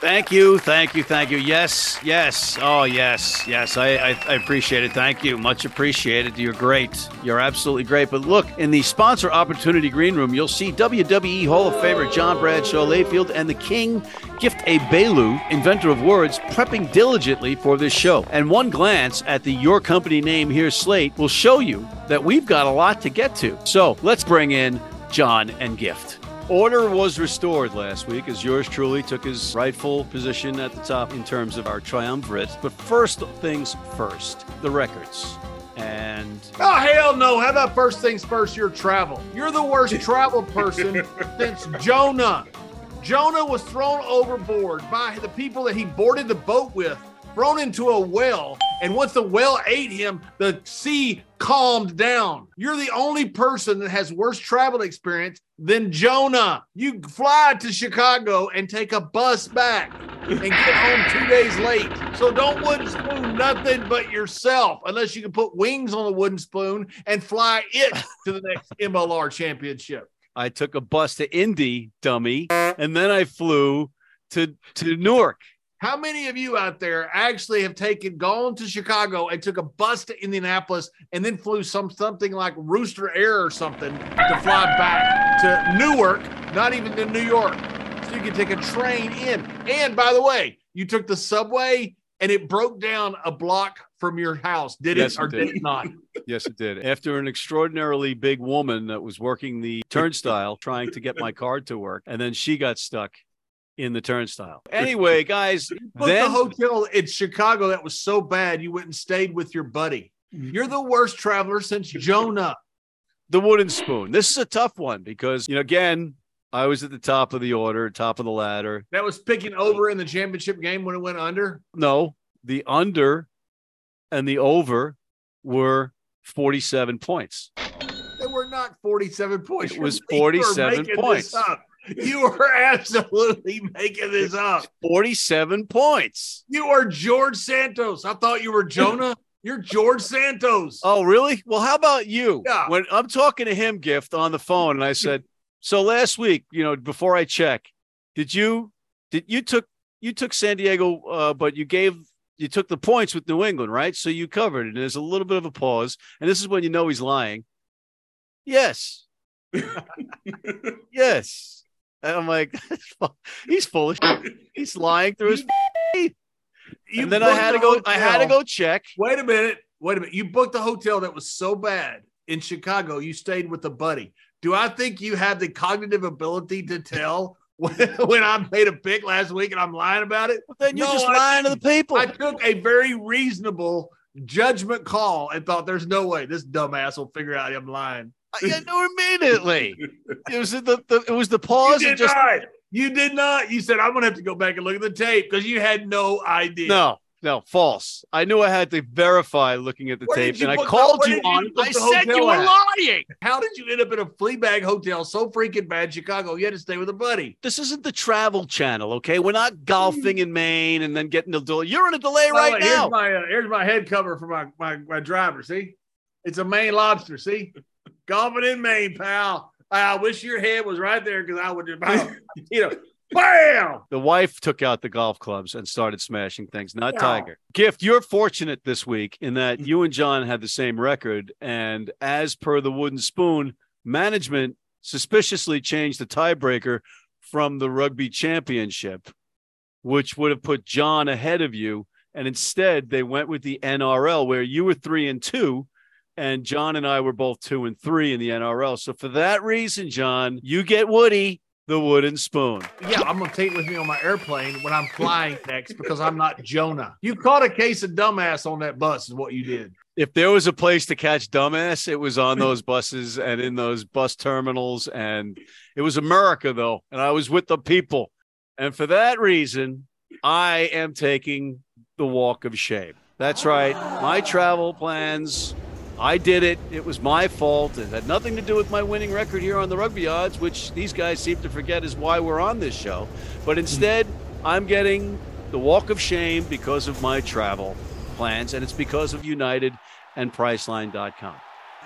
Thank you, thank you, thank you. Yes, yes, oh yes, yes. I, I, I, appreciate it. Thank you, much appreciated. You're great. You're absolutely great. But look, in the sponsor opportunity green room, you'll see WWE Hall of Famer John Bradshaw Layfield and the King Gift Egbelu, inventor of words, prepping diligently for this show. And one glance at the Your Company name here slate will show you that we've got a lot to get to. So let's bring in John and Gift. Order was restored last week as yours truly took his rightful position at the top in terms of our triumvirate. But first things first, the records. And oh hell no! How about first things first? Your travel. You're the worst travel person since Jonah. Jonah was thrown overboard by the people that he boarded the boat with thrown into a well. And once the whale ate him, the sea calmed down. You're the only person that has worse travel experience than Jonah. You fly to Chicago and take a bus back and get home two days late. So don't wooden spoon nothing but yourself unless you can put wings on a wooden spoon and fly it to the next MLR championship. I took a bus to Indy, dummy, and then I flew to to Newark. How many of you out there actually have taken gone to Chicago and took a bus to Indianapolis and then flew some something like Rooster Air or something to fly back to Newark, not even to New York? So you can take a train in. And by the way, you took the subway and it broke down a block from your house. Did yes, it or it did. did it not? yes, it did. After an extraordinarily big woman that was working the turnstile trying to get my card to work, and then she got stuck in the turnstile. Anyway, guys, then the hotel in Chicago that was so bad you went and stayed with your buddy. Mm-hmm. You're the worst traveler since Jonah. The wooden spoon. This is a tough one because you know again. I was at the top of the order, top of the ladder. That was picking over in the championship game when it went under? No, the under and the over were 47 points. They were not 47 points. It was 47 points. You are absolutely making this up. 47 points. You are George Santos. I thought you were Jonah. You're George Santos. Oh, really? Well, how about you? Yeah. When I'm talking to him, Gift, on the phone, and I said, So last week, you know, before I check, did you did you took you took San Diego, uh, but you gave you took the points with New England, right? So you covered it. And there's a little bit of a pause. And this is when you know he's lying. Yes. yes. And I'm like, he's foolish. He's lying through his teeth. and then I had to go. Hotel. I had to go check. Wait a minute. Wait a minute. You booked a hotel that was so bad in Chicago. You stayed with a buddy. Do I think you have the cognitive ability to tell when, when I made a pick last week and I'm lying about it? Well, then you're no, just lying I, to the people. I took a very reasonable judgment call and thought, "There's no way this dumbass will figure out I'm lying." I knew immediately. It was the, the it was the pause. You did just, not. You did not. You said I'm gonna have to go back and look at the tape because you had no idea. No, no, false. I knew I had to verify looking at the Where tape, and I called you on. You I said you were at? lying. How did you end up in a flea bag hotel so freaking bad, Chicago? You had to stay with a buddy. This isn't the Travel Channel, okay? We're not golfing in Maine and then getting a delay. You're in a delay right now. Here's my uh, here's my head cover for my, my my driver. See, it's a Maine lobster. See. Golfing in Maine, pal. I wish your head was right there because I would just, you know, bam. The wife took out the golf clubs and started smashing things, not Tiger. Gift, you're fortunate this week in that mm. you and John had the same record. And as per the wooden spoon, management suspiciously changed the tiebreaker from the rugby championship, which would have put John ahead of you. And instead, they went with the NRL, where you were three and two and John and I were both two and three in the NRL. So for that reason, John, you get Woody the wooden spoon. Yeah, I'm gonna take it with me on my airplane when I'm flying next because I'm not Jonah. You caught a case of dumbass on that bus, is what you did. If there was a place to catch dumbass, it was on those buses and in those bus terminals. And it was America, though. And I was with the people. And for that reason, I am taking the walk of shame. That's right. My travel plans, I did it. It was my fault. It had nothing to do with my winning record here on the rugby odds, which these guys seem to forget is why we're on this show. But instead, I'm getting the walk of shame because of my travel plans, and it's because of United and Priceline.com.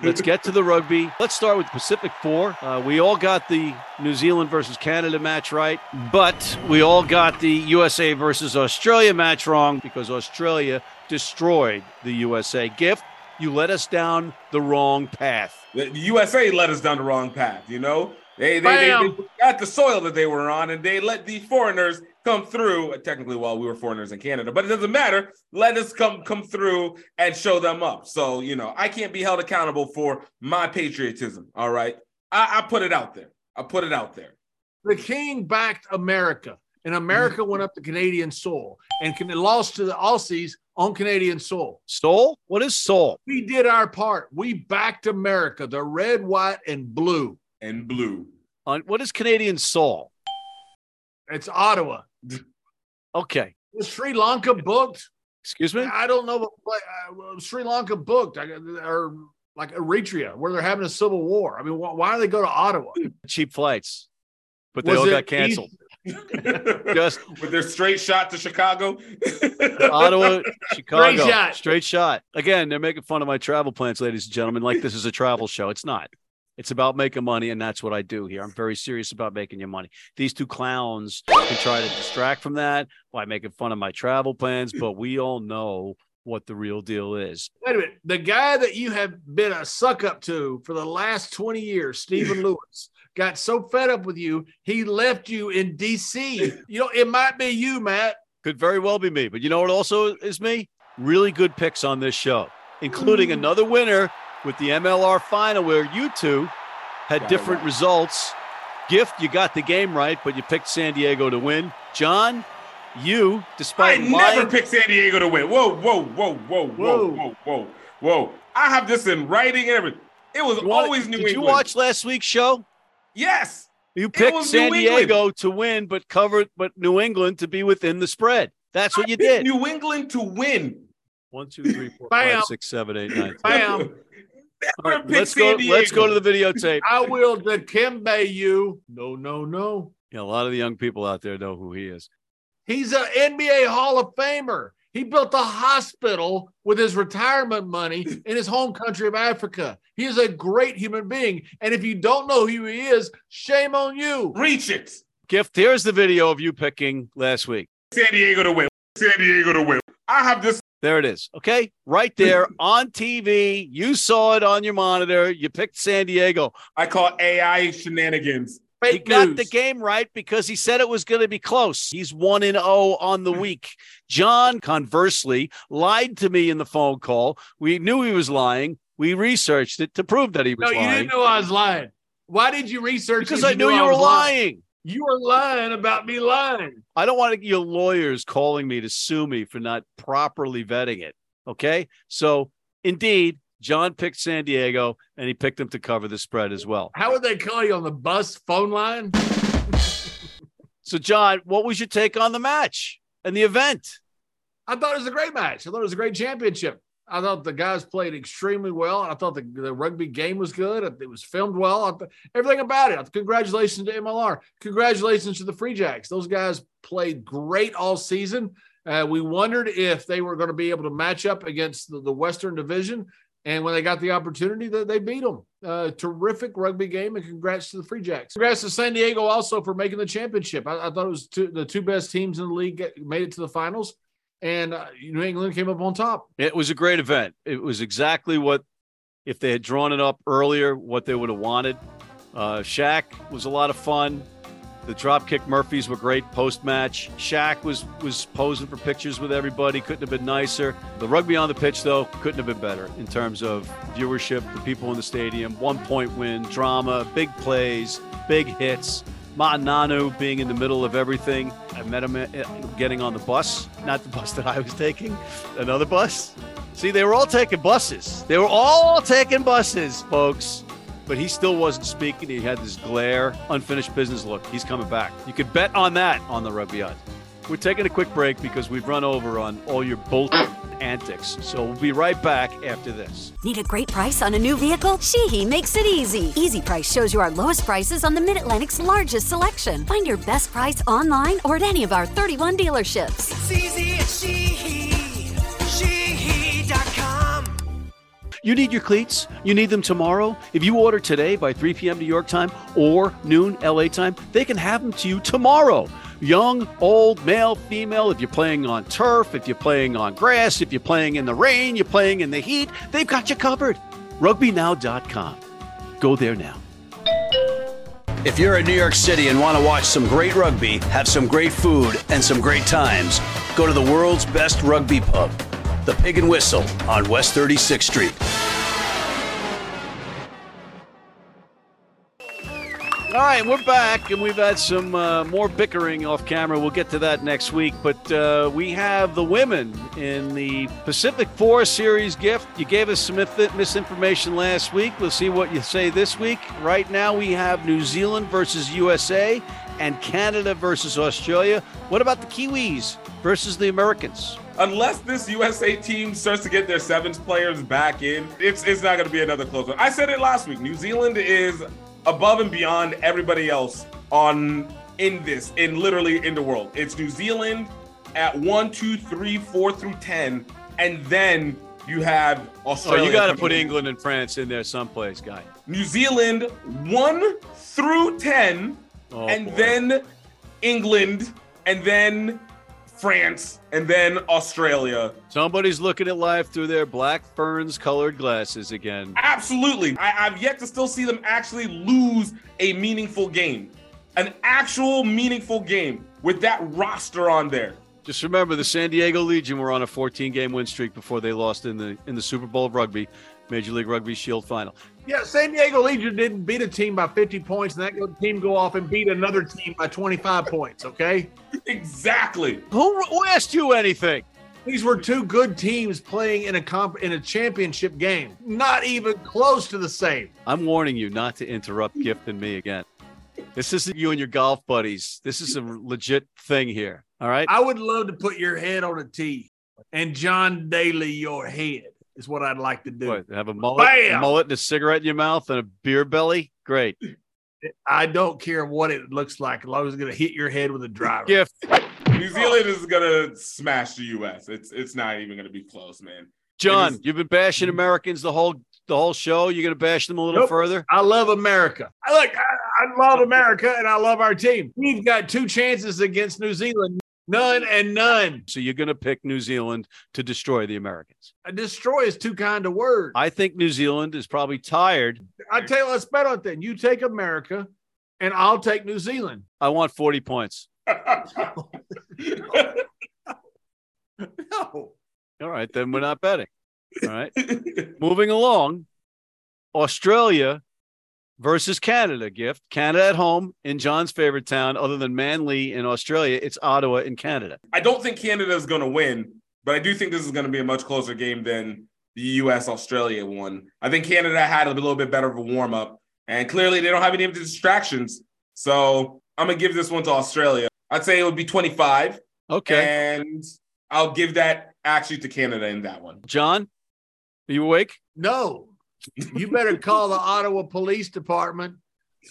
Let's get to the rugby. Let's start with Pacific Four. Uh, we all got the New Zealand versus Canada match right, but we all got the USA versus Australia match wrong because Australia destroyed the USA. Gift, you led us down the wrong path. The USA led us down the wrong path, you know? They, they, they, they got the soil that they were on and they let the foreigners come through. Uh, technically, while well, we were foreigners in Canada, but it doesn't matter. Let us come come through and show them up. So you know, I can't be held accountable for my patriotism. All right, I, I put it out there. I put it out there. The king backed America, and America went up to Canadian soil and lost to the Aussies on Canadian soil. Soul? What is soul? We did our part. We backed America, the red, white, and blue. And blue. On what is Canadian soul? It's Ottawa. Okay. Was Sri Lanka booked? Excuse me? I don't know, but uh, Sri Lanka booked or like Eritrea, where they're having a civil war. I mean, why, why do they go to Ottawa? Cheap flights, but they Was all got canceled. Just with their straight shot to Chicago, Ottawa, Chicago, straight shot. straight shot. Again, they're making fun of my travel plans, ladies and gentlemen. Like this is a travel show. It's not. It's about making money, and that's what I do here. I'm very serious about making you money. These two clowns can try to distract from that by making fun of my travel plans, but we all know what the real deal is. Wait a minute. The guy that you have been a suck up to for the last 20 years, Stephen Lewis, got so fed up with you, he left you in DC. You know, it might be you, Matt. Could very well be me. But you know what also is me? Really good picks on this show, including mm. another winner with the MLR final where you two had got different right. results. Gift, you got the game right, but you picked San Diego to win. John, you, despite I lying- never picked San Diego to win. Whoa, whoa, whoa, whoa, whoa, whoa, whoa, whoa. I have this in writing and everything. It was wanna, always New did England. Did you watch last week's show? Yes. You picked San Diego to win, but covered, but New England to be within the spread. That's what I you did. New England to win. One, two, three, four, five, six, seven, eight, nine. Bam. Right, let's go. Let's go to the videotape. I will dikembe you. No, no, no. Yeah, a lot of the young people out there know who he is. He's an NBA Hall of Famer. He built a hospital with his retirement money in his home country of Africa. He is a great human being. And if you don't know who he is, shame on you. Reach it. Gift, here's the video of you picking last week. San Diego to win. San Diego to win. I have this there it is. Okay. Right there on TV. You saw it on your monitor. You picked San Diego. I call AI shenanigans. Fake he got the game right because he said it was going to be close. He's 1 and 0 on the hmm. week. John, conversely, lied to me in the phone call. We knew he was lying. We researched it to prove that he was no, lying. you didn't know I was lying. Why did you research? Because I knew you, were lying. lying. You are lying about me lying. I don't want your lawyers calling me to sue me for not properly vetting it. Okay. So, indeed, John picked San Diego and he picked them to cover the spread as well. How would they call you on the bus phone line? so, John, what was your take on the match and the event? I thought it was a great match. I thought it was a great championship. I thought the guys played extremely well. I thought the, the rugby game was good. It was filmed well. everything about it. Congratulations to MLR. Congratulations to the Free Jacks. Those guys played great all season. Uh, we wondered if they were going to be able to match up against the, the Western Division. And when they got the opportunity, that they beat them. Uh, terrific rugby game, and congrats to the Free Jacks. Congrats to San Diego also for making the championship. I, I thought it was two, the two best teams in the league get, made it to the finals and uh, New England came up on top. It was a great event. It was exactly what, if they had drawn it up earlier, what they would have wanted. Uh, Shaq was a lot of fun. The Dropkick Murphys were great post match. Shaq was was posing for pictures with everybody. Couldn't have been nicer. The rugby on the pitch, though, couldn't have been better in terms of viewership, the people in the stadium, one point win, drama, big plays, big hits. Ma'ananu being in the middle of everything. I met him uh, getting on the bus, not the bus that I was taking, another bus. See, they were all taking buses. They were all taking buses, folks. But he still wasn't speaking. He had this glare, unfinished business look. He's coming back. You could bet on that on the rugby odds. We're taking a quick break because we've run over on all your bull antics. So we'll be right back after this. Need a great price on a new vehicle? Sheehy makes it easy. Easy Price shows you our lowest prices on the Mid Atlantic's largest selection. Find your best price online or at any of our 31 dealerships. It's easy at Sheehy. Sheehy.com. You need your cleats? You need them tomorrow? If you order today by 3 p.m. New York time or noon LA time, they can have them to you tomorrow. Young, old, male, female, if you're playing on turf, if you're playing on grass, if you're playing in the rain, you're playing in the heat, they've got you covered. RugbyNow.com. Go there now. If you're in New York City and want to watch some great rugby, have some great food, and some great times, go to the world's best rugby pub, the Pig and Whistle on West 36th Street. All right, we're back, and we've had some uh, more bickering off camera. We'll get to that next week. But uh, we have the women in the Pacific Four Series gift. You gave us some misinformation last week. We'll see what you say this week. Right now, we have New Zealand versus USA and Canada versus Australia. What about the Kiwis versus the Americans? Unless this USA team starts to get their sevens players back in, it's it's not going to be another close one. I said it last week. New Zealand is above and beyond everybody else on in this, in literally in the world. It's New Zealand at one, two, three, four through ten, and then you have Oh, Australia. you got to put. England and France in there someplace, guy. New Zealand one through ten, Oh, and boy. then England, and then France, and then Australia. Somebody's looking at life through their black ferns colored glasses again. Absolutely. I, I've yet to still see them actually lose a meaningful game. An actual meaningful game with that roster on there. Just remember, the San Diego Legion were on a 14-game win streak before they lost in the in the Super Bowl of rugby, Major League Rugby Shield final. Yeah, San Diego Legion didn't beat a team by 50 points, and that team go off and beat another team by 25 points. Okay, Exactly. Who, who asked you anything? these were two good teams playing in a comp in a championship game. Not even close to the same. I'm warning you not to interrupt Gift and me again. This isn't you and your golf buddies. This is a legit thing here. All right. I would love to put your head on a tee and John Daly your head is what I'd like to do. What, have a mullet, a Bam! mullet, and a cigarette in your mouth, and a beer belly. Great. I don't care what it looks like, as long as it's going to hit your head with a driver. Gift. New Zealand is gonna smash the US. It's it's not even gonna be close, man. John, It is- you've been bashing Americans the whole the whole show. You're gonna bash them a little Nope. further. I love America. I look, I, I love America and I love our team. We've got two chances against New Zealand, none and none. So you're gonna pick New Zealand to destroy the Americans. Destroy is too kind of word. I, I think New Zealand is probably tired. I tell you, let's bet on it then. You take America and I'll take New Zealand. I want 40 points. No. All right, then we're not betting. All right. Moving along, Australia versus Canada. Gift Canada at home in John's favorite town, other than Manly in Australia. It's Ottawa in Canada. I don't think Canada is gonna win, but I do think this is gonna be a much closer game than the US Australia one. I think Canada had a little bit better of a warm up, and clearly they don't have any of the distractions. So I'm gonna give this one to Australia. I'd say it would be 25. Okay, And I'll give that actually to Canada in that one. John, are you awake? No. You better call the Ottawa Police Department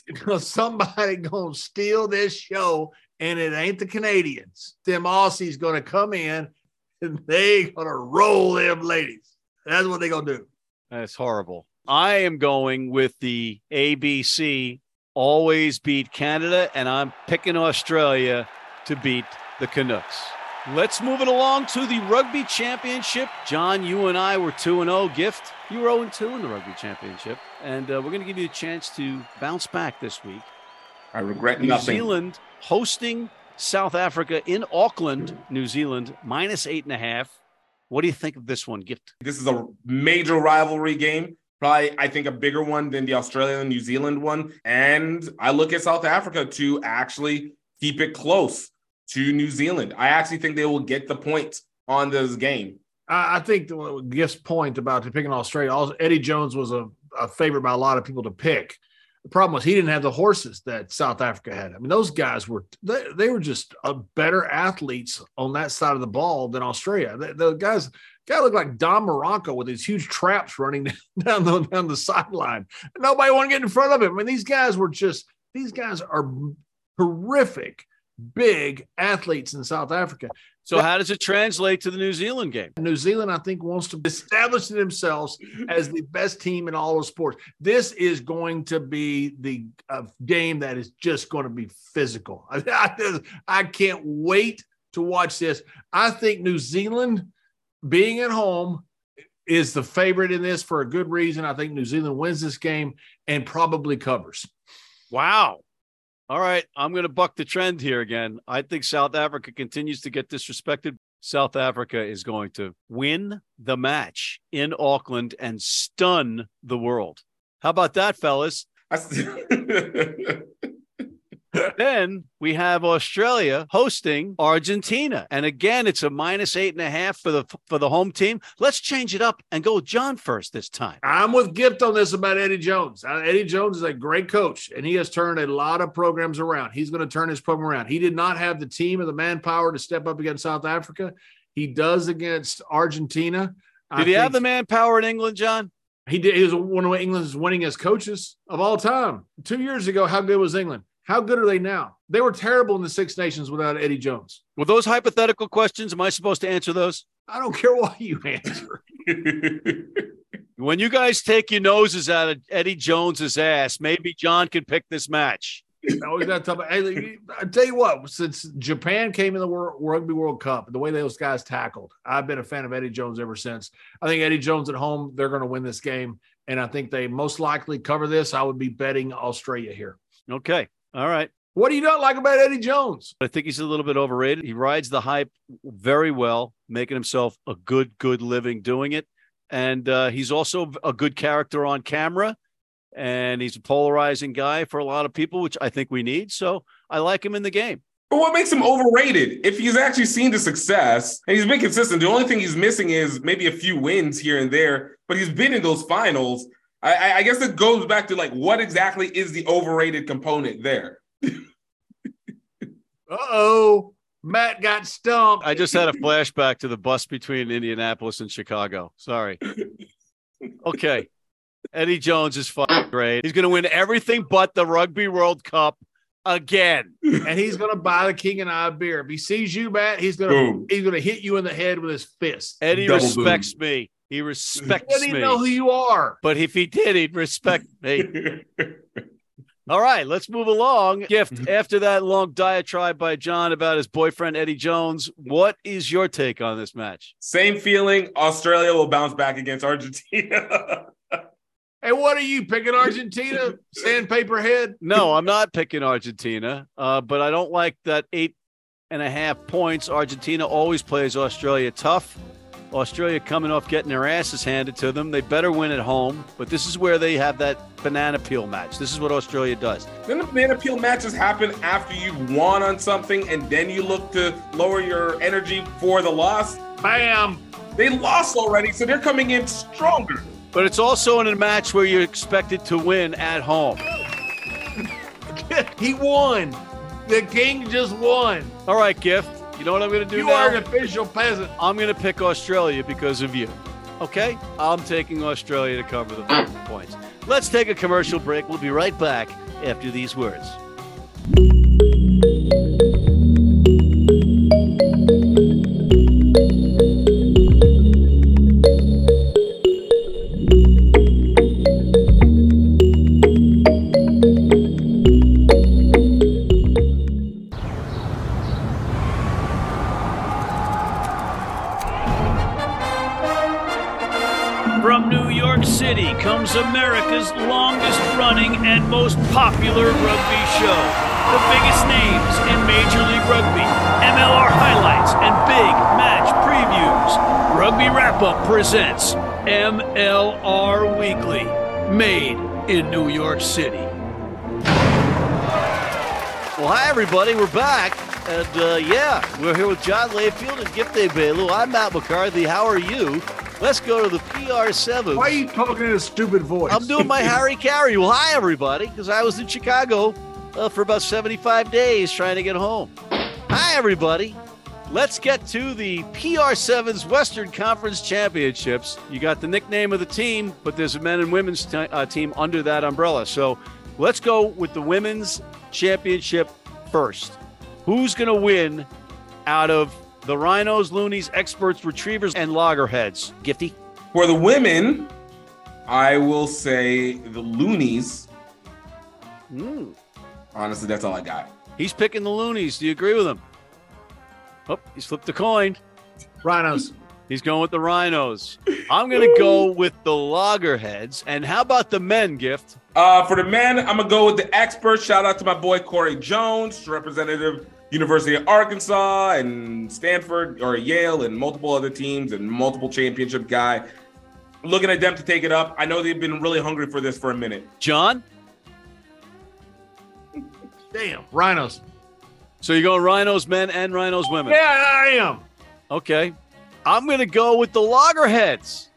because somebody gonna steal this show and it ain't the Canadians. Them Aussies gonna come in and they gonna roll them ladies. That's what they gonna do. That's horrible. I am going with the ABC. Always beat Canada, and I'm picking Australia to beat the Canucks. Let's move it along to the Rugby Championship. John, you and I were 2 and 0 gift. You were 0 2 in the Rugby Championship. And uh, we're going to give you a chance to bounce back this week. I regret New nothing. New Zealand hosting South Africa in Auckland, New Zealand, minus eight and a half. What do you think of this one, Gift? This is a major rivalry game. Probably, I think, a bigger one than the Australia and New Zealand one. And I look at South Africa to actually keep it close to New Zealand. I actually think they will get the points on this game. I, think the Gift's point about picking Australia, Eddie Jones was a, a favorite by a lot of people to pick. The problem was he didn't have the horses that South Africa had. I mean, those guys were they, they were just a better athletes on that side of the ball than Australia. The, the guys guy looked like Don Muraco with these huge traps running down the down the sideline. Nobody wanted to get in front of him. I mean, these guys were just these guys are horrific, big athletes in South Africa. So how does it translate to the New Zealand game? New Zealand, I think, wants to establish themselves as the best team in all of sports. This is going to be the uh, game that is just going to be physical. I, I, I can't wait to watch this. I think New Zealand being at home is the favorite in this for a good reason. I think New Zealand wins this game and probably covers. Wow. All right, I'm going to buck the trend here again. I think South Africa continues to get disrespected. South Africa is going to win the match in Auckland and stun the world. How about that, fellas? then we have Australia hosting Argentina, and again, it's a minus eight and a half for the for the home team. Let's change it up and go with John first this time. I'm with Gift on this about Eddie Jones. Uh, Eddie Jones is a great coach, and he has turned a lot of programs around. He's going to turn his program around. He did not have the team or the manpower to step up against South Africa. He does against Argentina. Did I he have the manpower in England, John? He did. He was one of England's winningest coaches of all time. Two years ago, how good was England? How good are they now? They were terrible in the Six Nations without Eddie Jones. Were those hypothetical questions? Am I supposed to answer those? I don't care why you answer. when you guys take your noses out of Eddie Jones's ass, maybe John can pick this match. Always got to hey, I tell you what, since Japan came in the World, Rugby World Cup, the way those guys tackled, I've been a fan of Eddie Jones ever since. I think Eddie Jones at home, they're going to win this game, and I think they most likely cover this. I would be betting Australia here. Okay, all right. What do you not like about Eddie Jones? I think he's a little bit overrated. He rides the hype very well, making himself a good, good living doing it. And uh, he's also a good character on camera. And he's a polarizing guy for a lot of people, which I think we need. So I like him in the game. But what makes him overrated? If he's actually seen the success and he's been consistent, the only thing he's missing is maybe a few wins here and there, but he's been in those finals. I, I guess it goes back to like what exactly is the overrated component there? uh oh. Matt got stumped. I just had a flashback to the bus between Indianapolis and Chicago. Sorry. Okay. Eddie Jones is fucking great. He's going to win everything but the Rugby World Cup again. And he's going to buy the King and I beer. If he sees you, Matt, he's going to he's going to hit you in the head with his fist. Eddie Double respects boom. me. He respects he me. know who you are. But if he did, he'd respect me. All right, let's move along. Gift, mm-hmm. after that long diatribe by John about his boyfriend Eddie Jones, what is your take on this match? Same feeling. Australia will bounce back against Argentina. hey, what are you picking Argentina? Sandpaper head? No, I'm not picking Argentina, uh, but I don't like that eight and a half points. Argentina always plays Australia tough. Australia coming off getting their asses handed to them. They better win at home, but this is where they have that banana peel match. This is what Australia does. Then the banana peel matches happen after you've won on something and then you look to lower your energy for the loss. Bam! They lost already, so they're coming in stronger. But it's also in a match where you're expected to win at home. he won. The king just won. All right, gift. You know what I'm going to do you now? are an official peasant. I'm going to pick Australia because of you. Okay? I'm taking Australia to cover the points. Let's take a commercial break. We'll be right back after these words. New York City. Well, hi, everybody. We're back. And uh, yeah, we're here with John Layfield and Gift Belu. I'm Matt McCarthy. How are you? Let's go to the PR7. Why are you talking in a stupid voice? I'm doing my Harry Caray. Well, hi, everybody, because I was in Chicago uh, for about 75 days trying to get home. Hi, everybody. Let's get to the PR7's Western Conference Championships. You got the nickname of the team, but there's a men and women's t- uh, team under that umbrella. So let's go with the women's championship first. Who's going to win out of the Rhinos, Loonies, Experts, Retrievers, and Loggerheads? Gifty? For the women, I will say the Loonies. Mm. Honestly, that's all I got. He's picking the Loonies. Do you agree with him? Oh, he slipped the coin. Rhinos. He's going with the Rhinos. I'm going to go with the Loggerheads. And how about the men, Gift? Uh, for the men, I'm gonna go with the expert. Shout out to my boy Corey Jones, representative University of Arkansas and Stanford or Yale and multiple other teams and multiple championship guy. Looking at them to take it up. I know they've been really hungry for this for a minute. John? Damn. Rhinos. So you're going Rhinos men and Rhinos women? Yeah, I am. Okay. I'm going to go with the Loggerheads.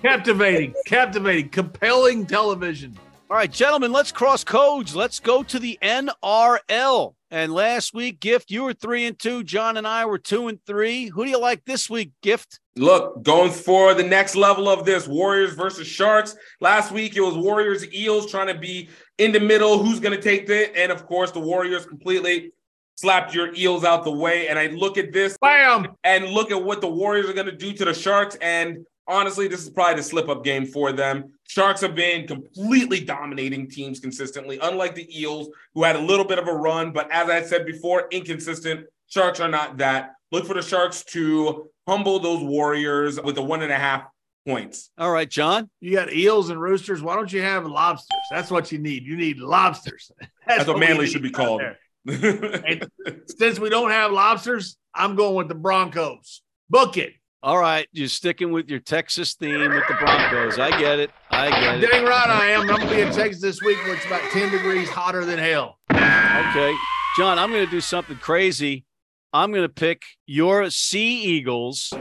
Captivating, captivating, compelling television. All right, gentlemen, let's cross codes. Let's go to the NRL. And last week, Gift, you were three and two. John and I were two and three. Who do you like this week, Gift? Look, going for the next level of this Warriors versus Sharks. Last week it was Warriors Eels trying to be in the middle. Who's going to take it? And of course, the Warriors completely slapped your Eels out the way. And I look at this Bam. and look at what the Warriors are going to do to the Sharks. And honestly, this is probably the slip up game for them. Sharks have been completely dominating teams consistently, unlike the Eels, who had a little bit of a run. But as I said before, inconsistent. Sharks are not that. Look for the Sharks to humble those Warriors with a one and a half points. All right, John. You got eels and roosters. Why don't you have lobsters? That's what you need. You need lobsters. That's, what we Manly should be called. And since we don't have lobsters, I'm going with the Broncos. Book it. All right, you're sticking with your Texas theme with the Broncos. I get it. I get it. Dang right I am. I'm going to be in Texas this week where it's about 10 degrees hotter than hell. Okay. John, I'm going to do something crazy. I'm going to pick your Sea Eagles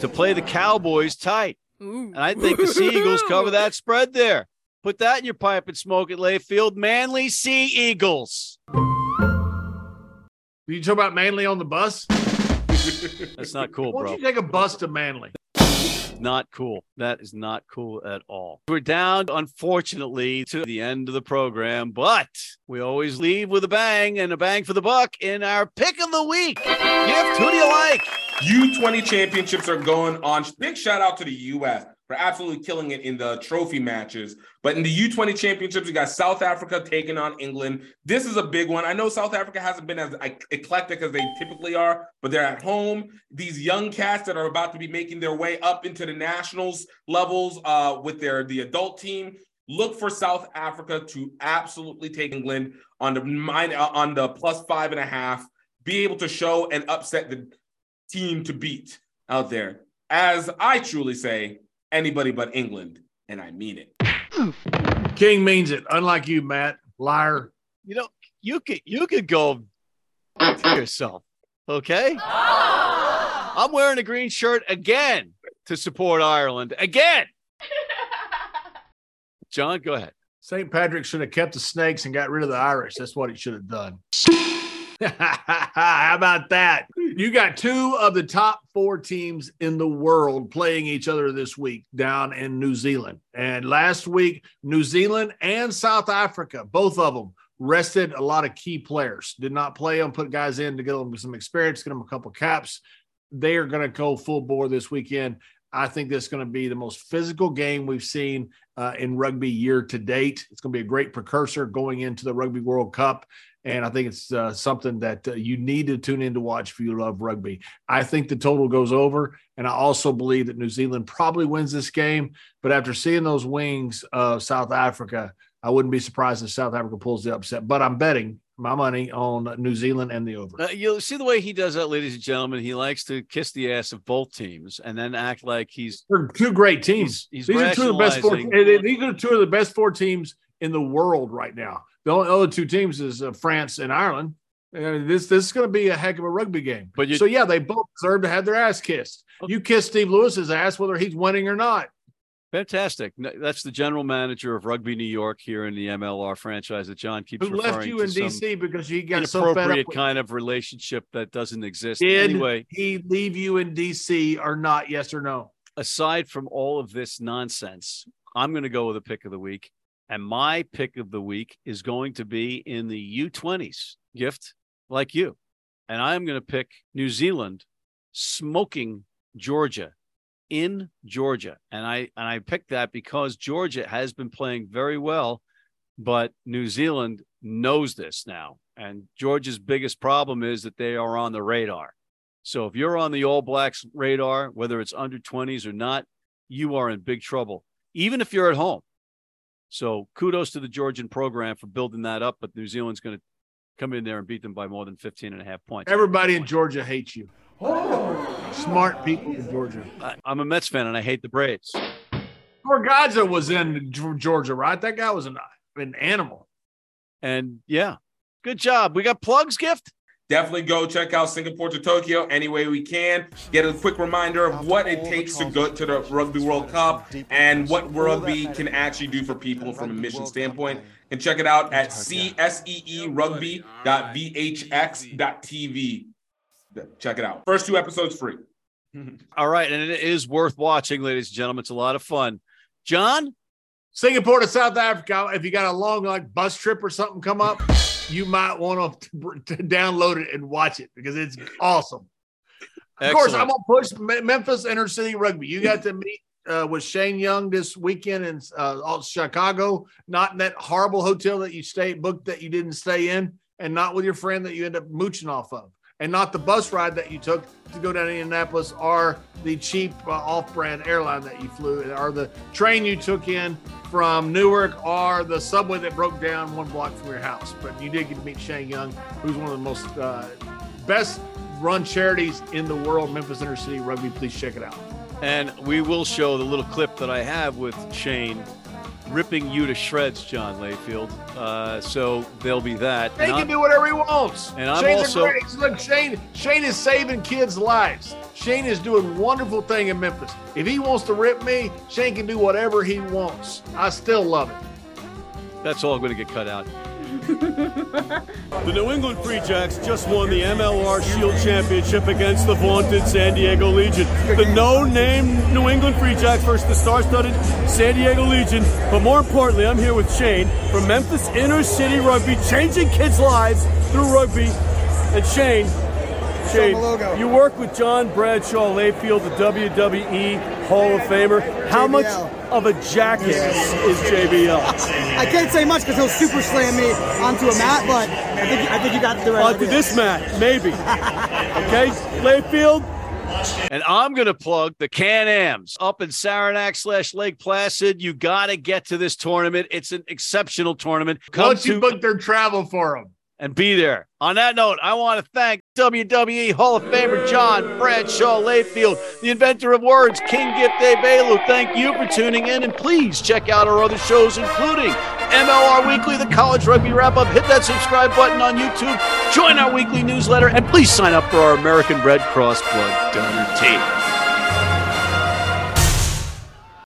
to play the Cowboys tight. And I think the Sea Eagles cover that spread there. Put that in your pipe and smoke it, Layfield. Manly Sea Eagles. You talk about Manly on the bus? That's not cool, Why bro. don't you take a bus to Manly? Not cool. That is not cool at all. We're down, unfortunately, to the end of the program, but we always leave with a bang and a bang for the buck in our pick of the week. Gift, who do you like? U20 championships are going on. Big shout out to the US for absolutely killing it in the trophy matches. But in the U20 championships, we got South Africa taking on England. This is a big one. I know South Africa hasn't been as eclectic as they typically are, but they're at home. These young cats that are about to be making their way up into the nationals levels uh, with their the adult team. Look for South Africa to absolutely take England on the mine on the plus five and a half. Be able to show and upset the team to beat out there. As I truly say, anybody but England, and I mean it. King means it. Unlike you, Matt. Liar. You know, you could you could go to yourself, okay? Oh. I'm wearing a green shirt again to support Ireland again. John, go ahead. St. Patrick should have kept the snakes and got rid of the Irish. That's what he should have done. How about that? You got two of the top four teams in the world playing each other this week down in New Zealand. And last week, New Zealand and South Africa, both of them rested a lot of key players. Did not play them, put guys in to get them some experience, get them a couple caps. They are going to go full bore this weekend. I think this is going to be the most physical game we've seen uh, in rugby year to date. It's going to be a great precursor going into the Rugby World Cup. And I think it's uh, something that uh, you need to tune in to watch if you love rugby. I think the total goes over. And I also believe that New Zealand probably wins this game. But after seeing those wings of South Africa, I wouldn't be surprised if South Africa pulls the upset. But I'm betting my money on New Zealand and the over. Uh, you'll see the way he does that, ladies and gentlemen. He likes to kiss the ass of both teams and then act like he's They're two great teams. He's- he's these are two of the best four. These are two of the best four teams in the world right now. The only other two teams is uh, France and Ireland. And this this is going to be a heck of a rugby game. But you- so yeah, they both deserve to have their ass kissed. You kiss Steve Lewis's ass whether he's winning or not. Fantastic. That's the general manager of Rugby New York here in the MLR franchise that John keeps Who left you in DC because you got so fed up? with- kind of relationship that doesn't exist. Did Anyway, he leave you in DC or not? Yes or no? aside from all of this nonsense, I'm going to go with a pick of the week. And my pick of the week is going to be in the U20s gift, like you. And I'm going to pick New Zealand smoking Georgia in Georgia. And I and I picked that because Georgia has been playing very well, but New Zealand knows this now. And Georgia's biggest problem is that they are on the radar. So if you're on the All Blacks radar, whether it's under 20s or not, you are in big trouble, even if you're at home. So kudos to the Georgian program for building that up, but New Zealand's going to come in there and beat them by more than 15 and a half points. Everybody in Georgia hates you. Oh. Smart people in Georgia. I, I'm a Mets fan and I hate the Braves. Borgazza was in Georgia, right? That guy was an, an animal. And yeah, good job. We got plugs, gift. Definitely go check out Singapore to Tokyo any way we can. Get a quick reminder of what it takes to go to the Rugby World Cup and what rugby can actually do for people from a mission standpoint. And check it out at E cseerugby.vhx.tv. Check it out. First two episodes free. All right. And it is worth watching, ladies and gentlemen. It's a lot of fun. John, Singapore to South Africa. If you got a long like bus trip or something come up, you might want to, to download it and watch it because it's awesome. Of course, I'm gonna push Memphis Inner City Rugby. You got to meet uh, with Shane Young this weekend in uh, Chicago, not in that horrible hotel that you stay booked that you didn't stay in, and not with your friend that you end up mooching off of, and not the bus ride that you took to go down to Indianapolis, or the cheap uh, off-brand airline that you flew, or the train you took in from Newark, or the subway that broke down one block from your house. But you did get to meet Shane Young, who's one of the most uh, best run charities in the world, Memphis Inner City Rugby. Please check it out. And we will show the little clip that I have with Shane ripping you to shreds, John Layfield. Uh, so there'll be that. Shane can I'm- do whatever he wants. and I'm Shane's also- a great. Look, Shane. Shane is saving kids' lives. Shane is doing wonderful thing in Memphis. If he wants to rip me, Shane can do whatever he wants. I still love it. that's all going to get cut out. The New England Free Jacks just won the MLR Shield Championship against the vaunted San Diego Legion. The no-name New England Free Jacks versus the star-studded San Diego Legion. But more importantly, I'm here with Shane from Memphis Inner City Rugby, changing kids' lives through rugby. And Shane, Shane, you work with John Bradshaw Layfield, the WWE Hall of Famer. How much of a jackass is JBL? I can't say much because he'll super slam me onto a mat, but I think I think you got the right. Onto idea. this mat, maybe. okay, Layfield. And I'm going to plug the Can Ams up in Saranac slash Lake Placid. You got to get to this tournament. It's an exceptional tournament. Come Once you to book their travel for them. And be there. On that note, I want to thank WWE Hall of Famer John Bradshaw Layfield, the inventor of words, King Gift Day Bailu. Thank you for tuning in, and please check out our other shows, including MLR Weekly, the College Rugby Wrap Up. Hit that subscribe button on YouTube, join our weekly newsletter, and please sign up for our American Red Cross Blood Donor Team.